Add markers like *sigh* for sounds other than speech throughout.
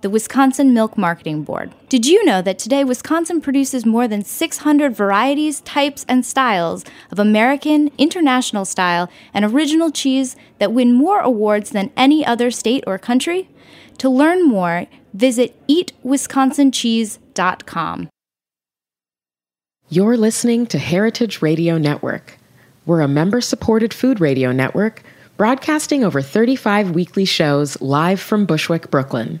the Wisconsin Milk Marketing Board. Did you know that today Wisconsin produces more than 600 varieties, types, and styles of American, international style, and original cheese that win more awards than any other state or country? To learn more, visit eatwisconsincheese.com. You're listening to Heritage Radio Network. We're a member supported food radio network broadcasting over 35 weekly shows live from Bushwick, Brooklyn.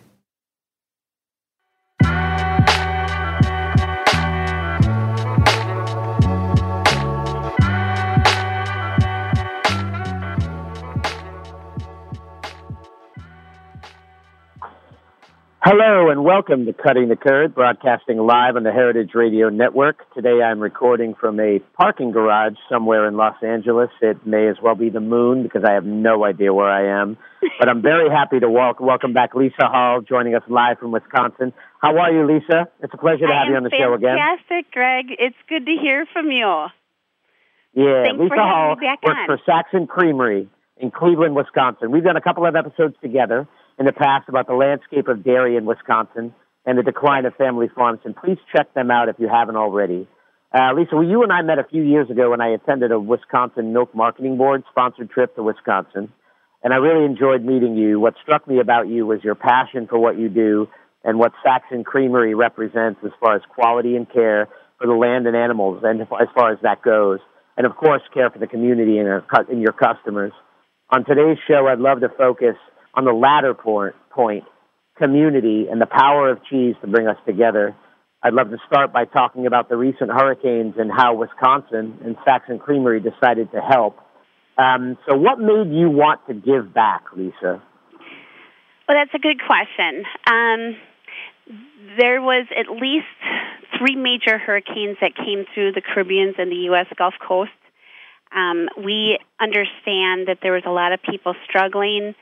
Hello and welcome to Cutting the Curd, broadcasting live on the Heritage Radio Network. Today I'm recording from a parking garage somewhere in Los Angeles. It may as well be the moon because I have no idea where I am. *laughs* But I'm very happy to welcome, welcome back Lisa Hall, joining us live from Wisconsin. How are you, Lisa? It's a pleasure to I have you on the show again. Fantastic, Greg. It's good to hear from you. Yeah, Thanks Lisa Hall me back works on. for Saxon Creamery in Cleveland, Wisconsin. We've done a couple of episodes together in the past about the landscape of dairy in Wisconsin and the decline of family farms, and please check them out if you haven't already. Uh, Lisa, well, you and I met a few years ago when I attended a Wisconsin Milk Marketing Board sponsored trip to Wisconsin, and I really enjoyed meeting you. What struck me about you was your passion for what you do and what Saxon Creamery represents as far as quality and care for the land and animals, and as far as that goes, and of course, care for the community and, our, and your customers. On today's show, I'd love to focus on the latter point, point, community, and the power of cheese to bring us together. I'd love to start by talking about the recent hurricanes and how Wisconsin and Saxon Creamery decided to help. Um, so, what made you want to give back, Lisa? Well, that's a good question. Um, there was at least three major hurricanes that came through the Caribbean and the U.S. Gulf Coast. Um, we understand that there was a lot of people struggling.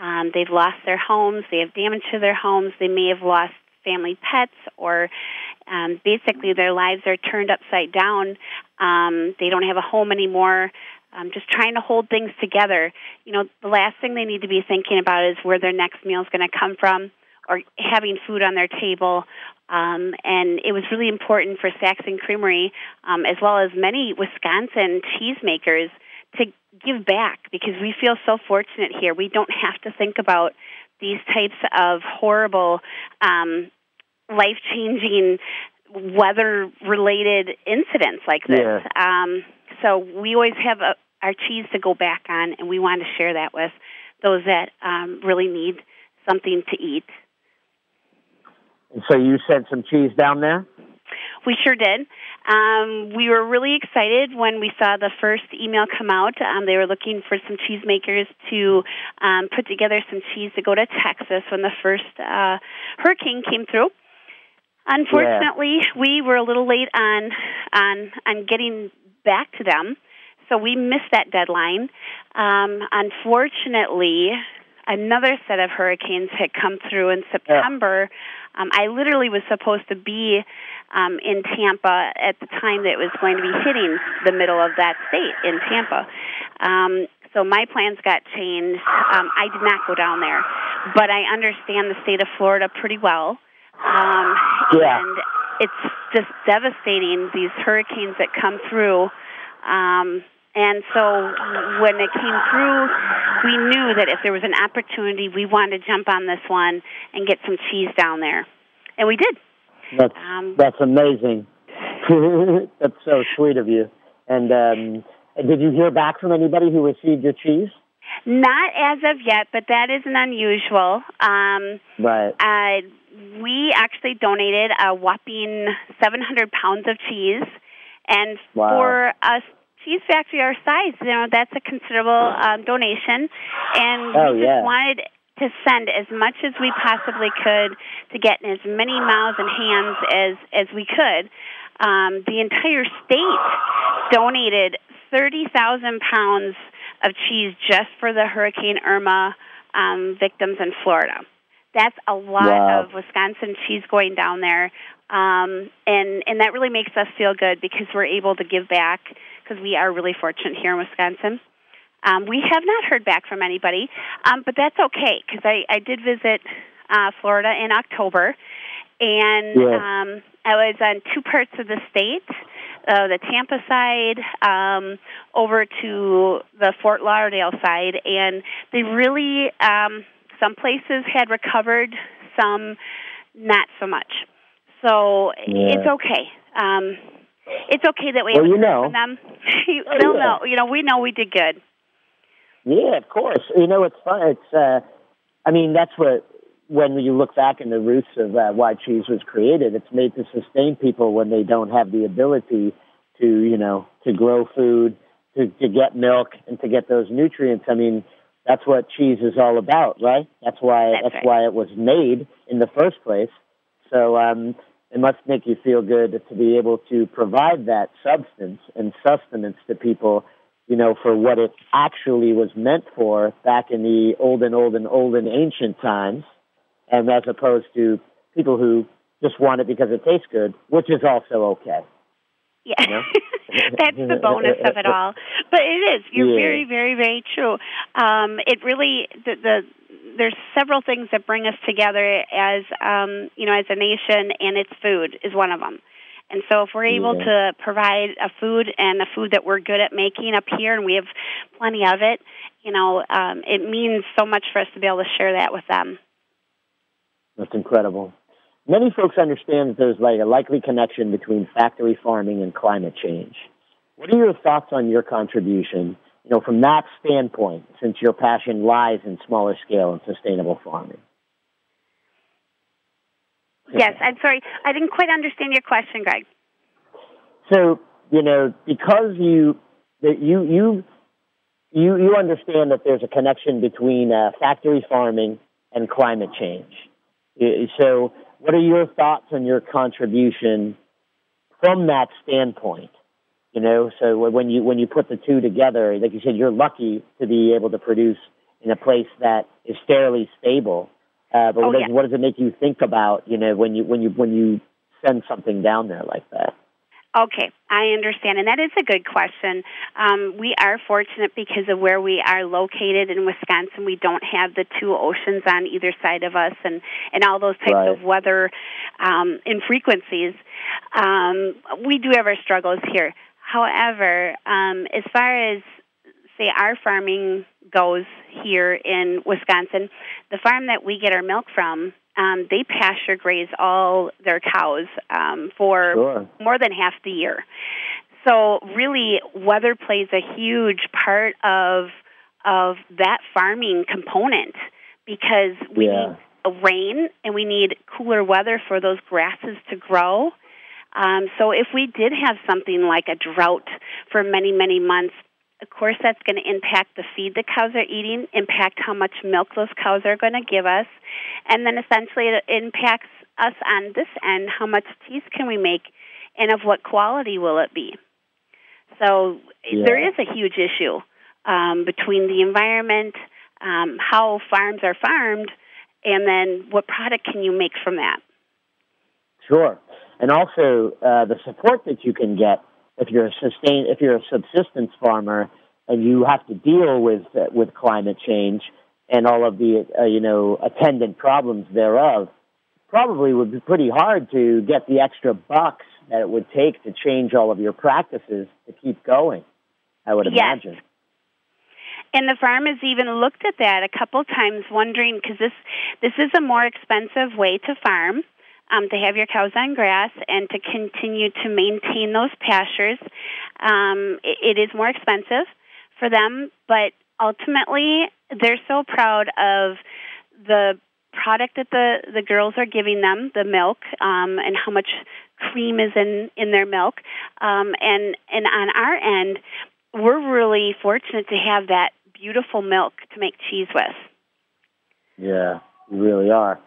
Um, they've lost their homes. They have damage to their homes. They may have lost family pets, or um, basically their lives are turned upside down. Um, they don't have a home anymore. Um, just trying to hold things together. You know, the last thing they need to be thinking about is where their next meal is going to come from, or having food on their table. Um, and it was really important for Saxon Creamery, um, as well as many Wisconsin cheesemakers, give back because we feel so fortunate here. We don't have to think about these types of horrible, um, life changing, weather related incidents like this. Yeah. Um, so we always have a, our cheese to go back on, and we want to share that with those that um, really need something to eat. And so, you sent some cheese down there? We sure did. Um, we were really excited when we saw the first email come out. Um, they were looking for some cheesemakers to um, put together some cheese to go to Texas when the first uh, hurricane came through. Unfortunately, we were a little late on on on getting back to them, so we missed that deadline. Um, unfortunately, another set of hurricanes had come through in September. Um, I literally was supposed to be um, in Tampa at the time that it was going to be hitting the middle of that state in Tampa. Um, so my plans got changed. Um, I did not go down there, but I understand the state of Florida pretty well. Um, yeah. And it's just devastating, these hurricanes that come through. Um, and so when it came through, we knew that if there was an opportunity, we wanted to jump on this one and get some cheese down there. And we did. That's, um, that's amazing. *laughs* that's so sweet of you. And um, did you hear back from anybody who received your cheese? Not as of yet, but that isn't unusual. Um, right. Uh, we actually donated a whopping 700 pounds of cheese. And wow. for a cheese factory our size, you know, that's a considerable um, donation. And oh, we just yeah. wanted to send as much as we possibly could to get in as many mouths and hands as, as we could. Um, the entire state donated 30,000 pounds of cheese just for the Hurricane Irma um, victims in Florida. That's a lot wow. of Wisconsin cheese going down there, um, and and that really makes us feel good because we're able to give back because we are really fortunate here in Wisconsin. Um, we have not heard back from anybody, um, but that's okay because I, I did visit uh, Florida in October, and yes. um, I was on two parts of the state uh, the Tampa side um, over to the Fort Lauderdale side, and they really um, some places had recovered, some not so much. So yeah. it's okay. Um, it's okay that we well, you know. from them. *laughs* oh, They'll yeah. know. You know, we know we did good. Yeah, of course. You know, it's fun. It's. Uh, I mean, that's what when you look back in the roots of uh, why cheese was created, it's made to sustain people when they don't have the ability to, you know, to grow food, to, to get milk, and to get those nutrients. I mean, that's what cheese is all about, right? That's why That's that's, right. why it was made in the first place. So um, it must make you feel good to be able to provide that substance and sustenance to people, you know, for what it actually was meant for back in the olden, olden, olden ancient times and as opposed to people who just want it because it tastes good, which is also okay. Yeah, You know? *laughs* that's the bonus of it all. But it is. You're Yeah. very, very, very true. Um, it really the, the there's several things that bring us together as um, you know as a nation, and it's food is one of them. And so, if we're able Yeah. to provide a food and a food that we're good at making up here, and we have plenty of it, you know, um, it means so much for us to be able to share that with them. That's incredible. Many folks understand that there's like a likely connection between factory farming and climate change. What are your thoughts on your contribution, you know, from that standpoint, since your passion lies in smaller scale and sustainable farming? Yes, I'm sorry, I didn't quite understand your question, Greg. So, you know, because you that you you you you understand that there's a connection between uh, factory farming and climate change. So, what are your thoughts on your contribution from that standpoint? You know, so when you when you put the two together, like you said, you're lucky to be able to produce in a place that is fairly stable. Uh, but Oh, what, does, yeah. what does it make you think about? You know, when you when you when you send something down there like that? Okay, I understand, and that is a good question. Um, we are fortunate because of where we are located in Wisconsin. We don't have the two oceans on either side of us, and and all those types Right. of weather um, infrequencies. Um, we do have our struggles here. However, um, as far as say our farming goes here in Wisconsin, the farm that we get our milk from, um, they pasture graze all their cows um, for Sure. more than half the year. So really, weather plays a huge part of of that farming component because we Yeah. need a rain and we need cooler weather for those grasses to grow. Um, so if we did have something like a drought for many many months, of course that's going to impact the feed the cows are eating, impact how much milk those cows are going to give us, and then essentially it impacts us on this end how much cheese can we make and of what quality will it be. So there Yeah. is a huge issue um, between the environment, um, how farms are farmed, and then what product can you make from that. Sure. and also uh, the support that you can get if you're a sustain if you're a subsistence farmer and you have to deal with uh, with climate change and all of the uh, you know attendant problems thereof. Probably would be pretty hard to get the extra bucks that it would take to change all of your practices to keep going. I would imagine. Yes. And the farm has even looked at that a couple times, wondering because this this is a more expensive way to farm, um, to have your cows on grass and to continue to maintain those pastures. Um, it, it is more expensive for them, but ultimately they're so proud of the product that the the girls are giving them, the milk, um, and how much cream is in in their milk. Um, and and on our end, we're really fortunate to have that beautiful milk to make cheese with. Yeah, you really are.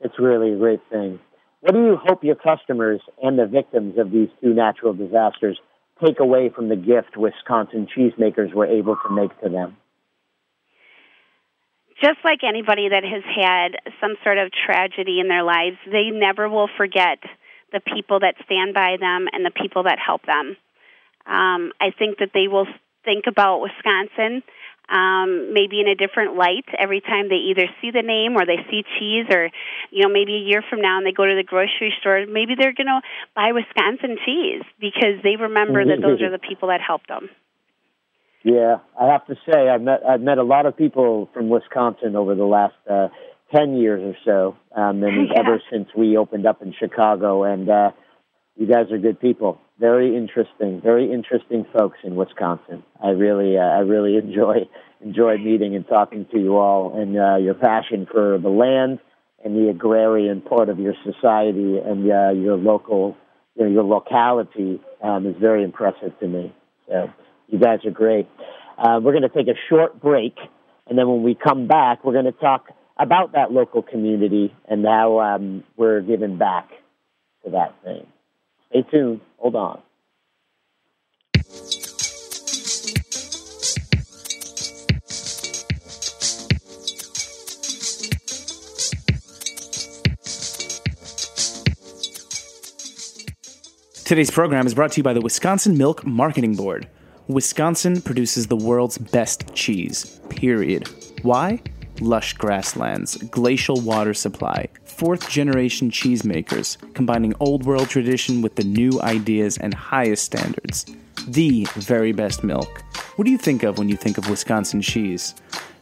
It's really a great thing. What do you hope your customers and the victims of these two natural disasters take away from the gift Wisconsin cheesemakers were able to make to them? Just like anybody that has had some sort of tragedy in their lives, they never will forget the people that stand by them and the people that help them. Um, I think that they will think about Wisconsin um, maybe in a different light every time they either see the name or they see cheese, or you know maybe a year from now and they go to the grocery store, maybe they're going to buy Wisconsin cheese because they remember that those are the people that helped them. Yeah, I have to say I've met I've met a lot of people from Wisconsin over the last uh, ten years or so, um, and *laughs* Yeah. ever since we opened up in Chicago. And uh, you guys are good people, very interesting, very interesting folks in Wisconsin. I really uh, I really *laughs* enjoy enjoy meeting and talking to you all, and uh, your passion for the land and the agrarian part of your society and uh, your local you know, your locality um, is very impressive to me. So you guys are great. Uh, we're going to take a short break, and then when we come back, we're going to talk about that local community and how um, we're giving back to that thing. Stay tuned. Hold on. Today's program is brought to you by the Wisconsin Milk Marketing Board. Wisconsin produces the world's best cheese, period. Why? Lush grasslands, glacial water supply, fourth generation cheesemakers, combining old world tradition with the new ideas and highest standards. The very best milk. What do you think of when you think of Wisconsin cheese?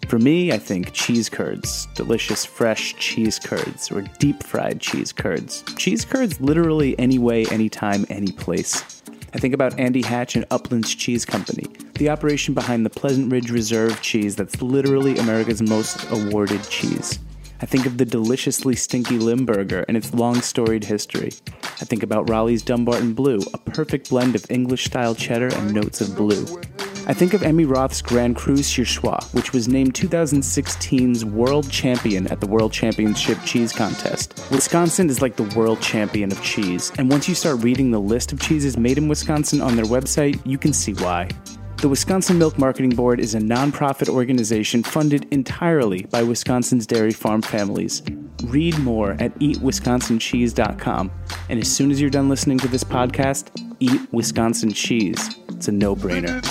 For me, I think cheese curds, delicious fresh cheese curds, or deep fried cheese curds. Cheese curds literally any way, anytime, any place. I think about Andy Hatch and Uplands Cheese Company, the operation behind the Pleasant Ridge Reserve cheese that's literally America's most awarded cheese. I think of the deliciously stinky Limburger and its long storied history. I think about Roelli's Dunbarton Blue, a perfect blend of English style cheddar and notes of blue. I think of Emmi Roth's Grand Cru Surchoix, which was named 2016's World Champion at the World Championship Cheese Contest. Wisconsin is like the world champion of cheese, and once you start reading the list of cheeses made in Wisconsin on their website, you can see why. The Wisconsin Milk Marketing Board is a nonprofit organization funded entirely by Wisconsin's dairy farm families. Read more at eatwisconsincheese.com. And as soon as you're done listening to this podcast, eat Wisconsin cheese. It's a no brainer.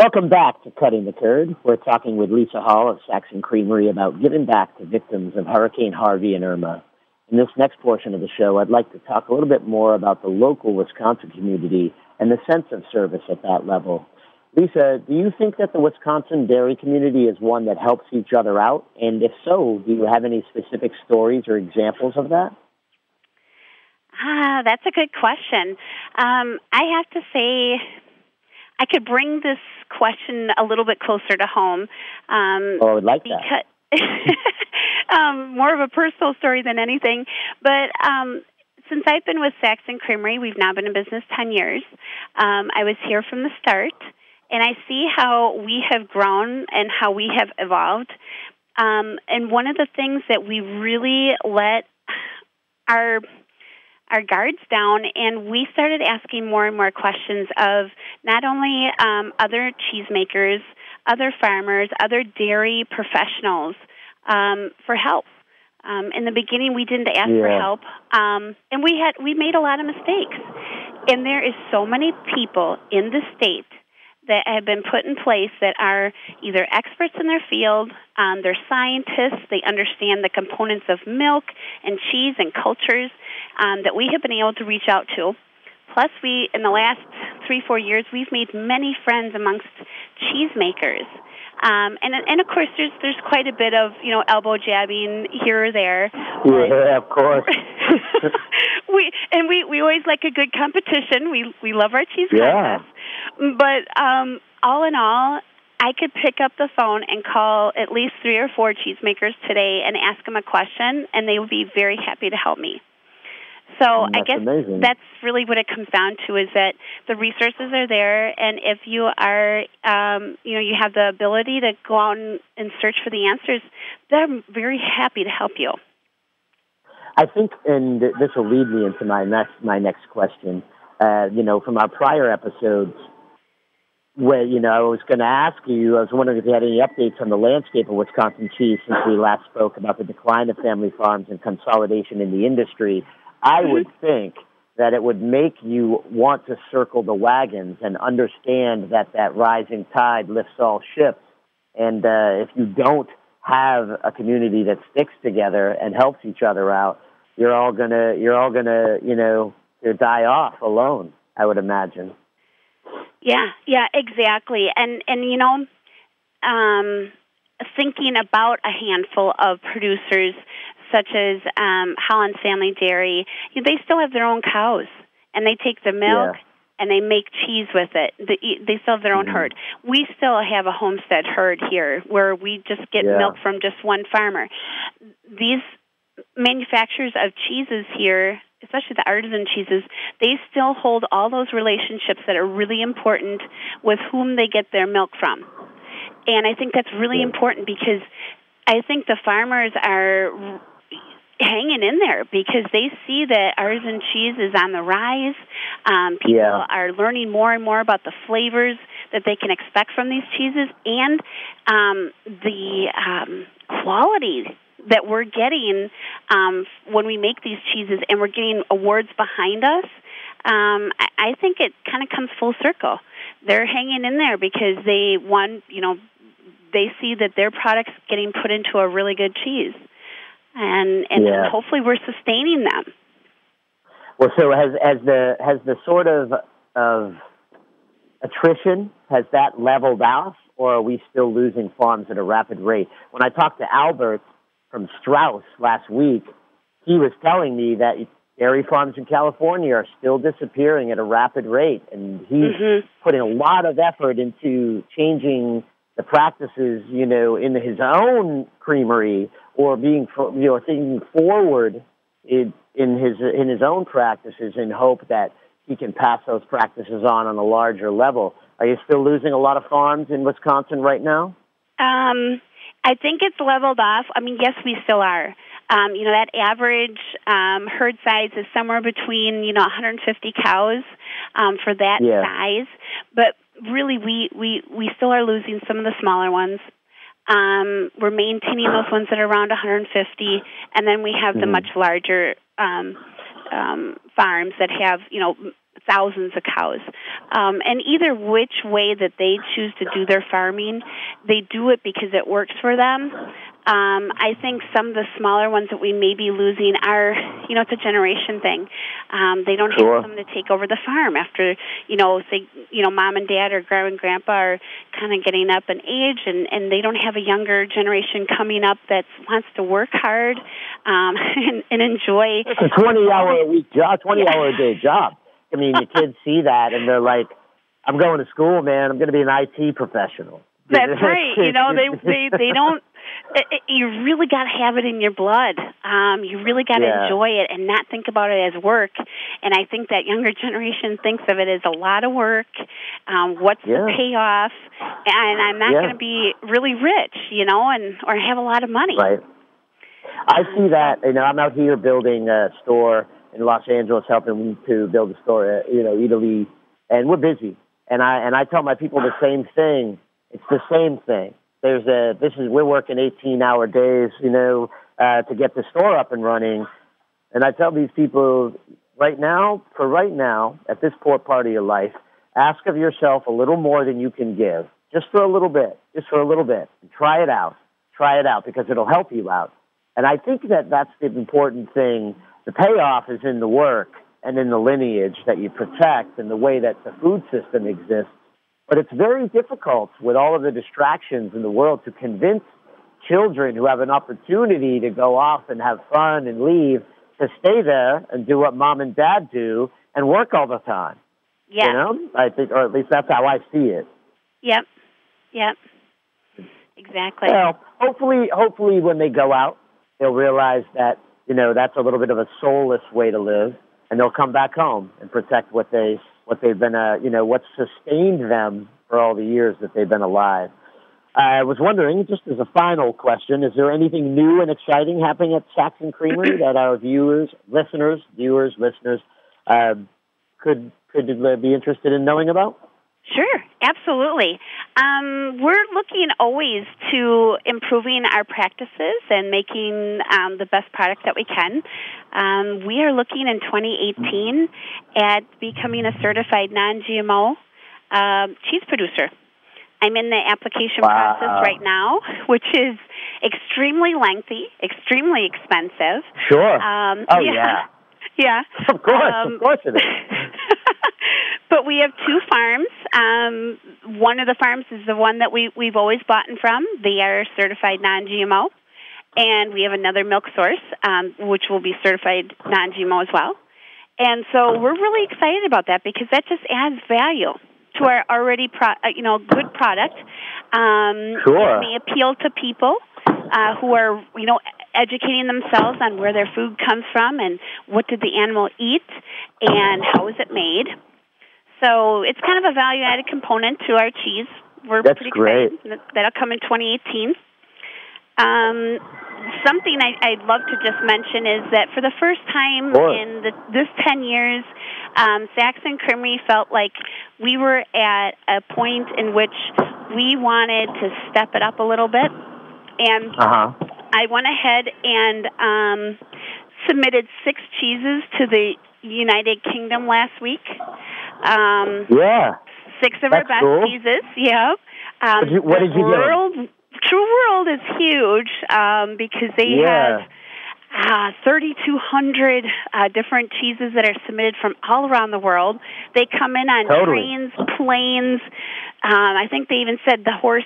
Welcome back to Cutting the Curd. We're talking with Lisa Hall of Saxon Creamery about giving back to victims of Hurricane Harvey and Irma. In this next portion of the show, I'd like to talk a little bit more about the local Wisconsin community and the sense of service at that level. Lisa, do you think that the Wisconsin dairy community is one that helps each other out? And if so, do you have any specific stories or examples of that? Ah, that's a good question. Um, I have to say, I could bring this question a little bit closer to home. Um, Oh, I would like that. *laughs* um, more of a personal story than anything. But um, since I've been with Saxon Creamery, we've now been in business 10 years. Um, I was here from the start, and I see how we have grown and how we have evolved. Um, and one of the things that we really let our our guards down and we started asking more and more questions of not only um, other cheesemakers other farmers, other dairy professionals um, for help. Um, in the beginning, we didn't ask Yeah. for help, um, and we had we made a lot of mistakes. And there is so many people in the state that have been put in place that are either experts in their field, um, they're scientists, they understand the components of milk and cheese and cultures um, that we have been able to reach out to. Plus, we in the last three four years we've made many friends amongst cheesemakers. Um, and and of course, there's there's quite a bit of you know elbow jabbing here or there. Yeah, of course. *laughs* we and we we always like a good competition. We we love our cheese Yeah. contests. But um, all in all, I could pick up the phone and call at least three or four cheesemakers today and ask them a question, and they would be very happy to help me. So I guess amazing. that's really what it comes down to is that the resources are there, and if you are, um, you know, you have the ability to go out and, and search for the answers, they're very happy to help you. I think, and this will lead me into my next my next question. Uh, you know, from our prior episodes, where you know I was going to ask you, I was wondering if you had any updates on the landscape of Wisconsin cheese since we last spoke about the decline of family farms and consolidation in the industry. I would think that it would make you want to circle the wagons and understand that that rising tide lifts all ships. And uh, if you don't have a community that sticks together and helps each other out, you're all gonna you're all gonna you know die off alone. I would imagine. Yeah, yeah, exactly. And and you know, um, thinking about a handful of producers such as um, Holland Family Dairy, you know, they still have their own cows, and they take the milk. Yeah. And they make cheese with it. They still have their own Mhm. herd. We still have a homestead herd here, where we just get Yeah. milk from just one farmer. These manufacturers of cheeses here, especially the artisan cheeses, they still hold all those relationships that are really important with whom they get their milk from. And I think that's really important because I think the farmers are hanging in there because they see that artisan cheese is on the rise. Um, people Yeah. are learning more and more about the flavors that they can expect from these cheeses and um, the um, quality that we're getting um, when we make these cheeses, and we're getting awards behind us. Um, I, I think it kind of comes full circle. They're hanging in there because they one, you know, they see that their product's getting put into a really good cheese, and and Yeah. hopefully we're sustaining them. Well, so has has the has the sort of of attrition has that leveled out, or are we still losing farms at a rapid rate? When I talked to Albert from Straus last week, he was telling me that dairy farms in California are still disappearing at a rapid rate, and he's Mhm. putting a lot of effort into changing the practices, you know, in his own creamery or being, you know, thinking forward in, in his in his own practices in hope that he can pass those practices on on a larger level. Are you still losing a lot of farms in Wisconsin right now? Um, I think it's leveled off. I mean, yes, we still are. Um, you know, that average um, herd size is somewhere between you know 150 cows um, for that Yeah. size. But really, we we we still are losing some of the smaller ones. Um, we're maintaining those ones that are around 150, and then we have the Mhm. much larger um, um, farms that have you know thousands of cows. Um, and either which way that they choose to do their farming, they do it because it works for them. Um, I think some of the smaller ones that we may be losing are, you know, it's a generation thing. Um, they don't Sure. have someone to take over the farm after, you know, say, you know, mom and dad or grandma and grandpa are kind of getting up in age, and and they don't have a younger generation coming up that wants to work hard um, *laughs* and, and enjoy. It's a 20 hour a week job, 20 Yeah. hour a day job. I mean, the kids see that and they're like, I'm going to school, man. I'm going to be an IT professional. That's right. You know, they they they *laughs* don't. It, it, you really got to have it in your blood. Um, you really got to Yeah. enjoy it and not think about it as work. And I think that younger generation thinks of it as a lot of work. Um, what's Yeah. the payoff? And I'm not Yeah. going to be really rich, you know, and or have a lot of money. Right. I see that. You know, I'm out here building a store in Los Angeles, helping me to build a store. uh, You know, Italy, and we're busy. And I and I tell my people the same thing. It's the same thing. There's a this is we're working 18 hour days, you know, uh, to get the store up and running. And I tell these people right now, for right now, at this poor part of your life, ask of yourself a little more than you can give, just for a little bit, just for a little bit. Try it out. Try it out because it'll help you out. And I think that that's the important thing. The payoff is in the work and in the lineage that you protect and the way that the food system exists. But it's very difficult with all of the distractions in the world to convince children who have an opportunity to go off and have fun and leave to stay there and do what mom and dad do and work all the time. Yeah. You know, I think, or at least that's how I see it. Yep. Yep. Exactly. Well, hopefully, hopefully, when they go out, they'll realize that you know that's a little bit of a soulless way to live, and they'll come back home and protect what they what they've been, uh, you know, what sustained them for all the years that they've been alive. I was wondering, just as a final question, is there anything new and exciting happening at Saxon Creamery *clears throat* that our viewers, listeners, viewers, listeners uh, could could be interested in knowing about? Sure, absolutely. Um, we're looking always to improving our practices and making um, the best product that we can. Um, we are looking in 2018 at becoming a certified non-GMO um, cheese producer. I'm in the application Wow. process right now, which is extremely lengthy, extremely expensive. Sure. Um, oh yeah. yeah. *laughs* Of course, Um, of course it is. *laughs* but we have two farms. Um, one of the farms is the one that we, we've always bought from. They are certified non-GMO. And we have another milk source, um, which will be certified non-GMO as well. And so we're really excited about that because that just adds value to our already, pro- uh, you know, good product. Um, Sure. It may appeal to people uh, who are, you know, educating themselves on where their food comes from and what did the animal eat and how is it made. So it's kind of a value-added component to our cheese. We're That's pretty great. excited. That- That'll come in 2018. Um, something I, I'd love to just mention is that for the first time Sure. in the, this 10 years, um, Saxon Creamery felt like we were at a point in which we wanted to step it up a little bit. And Uh huh. I went ahead and um, submitted six cheeses to the United Kingdom last week. Um, Yeah. six of That's our best cool. cheeses. Yeah. Um, What did you- what did you? World, True World is huge um, because they Yeah. have uh, 3,200 uh, different cheeses that are submitted from all around the world. They come in on Totally. trains, planes. Um, I think they even said the horse.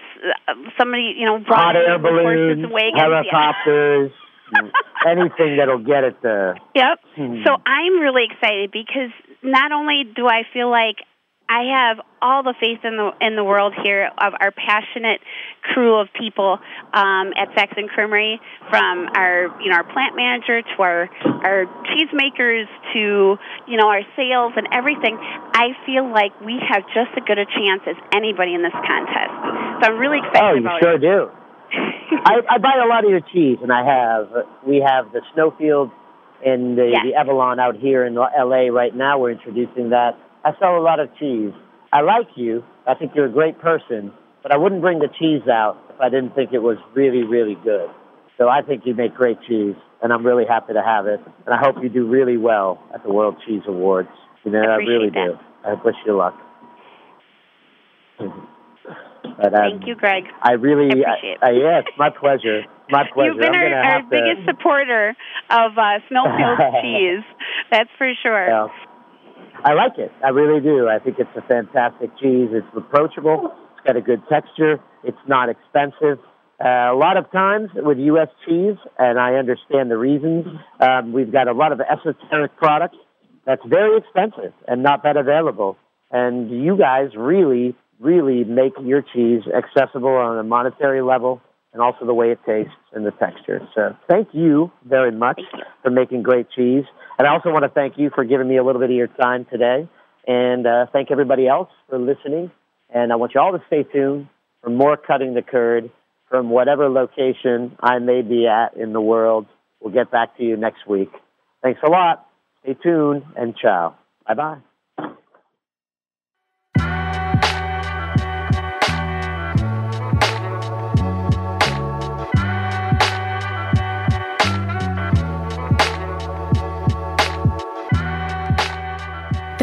Uh, somebody, you know, brought Hot air horses balloons, and wagons. Yeah. Anything that'll get it there. Yep. Hmm. So I'm really excited because not only do I feel like I have all the faith in the in the world here of our passionate crew of people um, at Saxon Creamery, from our you know our plant manager to our our cheesemakers to you know our sales and everything. I feel like we have just as good a chance as anybody in this contest. So I'm really excited Oh, you sure it. do. *laughs* I, I buy a lot of your cheese, and I have. We have the Snowfield and the, Yeah. the Avalon out here in L.A. right now. We're introducing that. I sell a lot of cheese. I like you. I think you're a great person, but I wouldn't bring the cheese out if I didn't think it was really, really good. So I think you make great cheese, and I'm really happy to have it. And I hope you do really well at the World Cheese Awards. You know, I really Appreciate do. I wish you luck. *laughs* But, um, Thank you, Greg. I really, I appreciate it. I, it's my pleasure. My *laughs* pleasure. You've been I'm our, our biggest supporter of uh, Snowfield *laughs* cheese. That's for sure. Well, I like it. I really do. I think it's a fantastic cheese. It's approachable. It's got a good texture. It's not expensive. Uh, a lot of times with U.S. cheese, and I understand the reasons, um, we've got a lot of esoteric products that's very expensive and not that available. And you guys really, really make your cheese accessible on a monetary level and also the way it tastes and the texture. So thank you very much for making great cheese. And I also want to thank you for giving me a little bit of your time today. And uh, thank everybody else for listening. And I want you all to stay tuned for more Cutting the Curd from whatever location I may be at in the world. We'll get back to you next week. Thanks a lot. Stay tuned and ciao. Bye bye.